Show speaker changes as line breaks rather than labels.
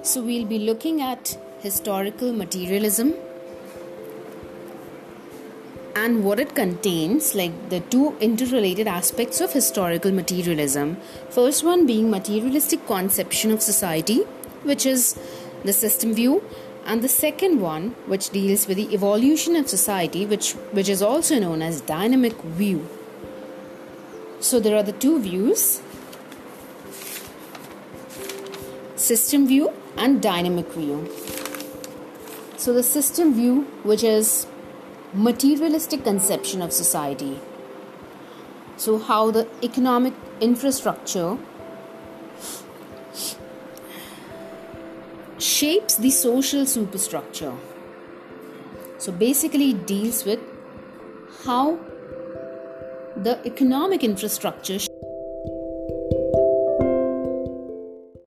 So, we'll be looking at historical materialism and what it contains, like the two interrelated aspects of historical materialism. First one being materialistic conception of society, which is the system view, and the second one, which deals with the evolution of society, which, which is also known as dynamic view. So, there are the two views system view and dynamic view. So, the system view, which is materialistic conception of society. So, how the economic infrastructure shapes the social superstructure. So, basically, it deals with how the economic infrastructure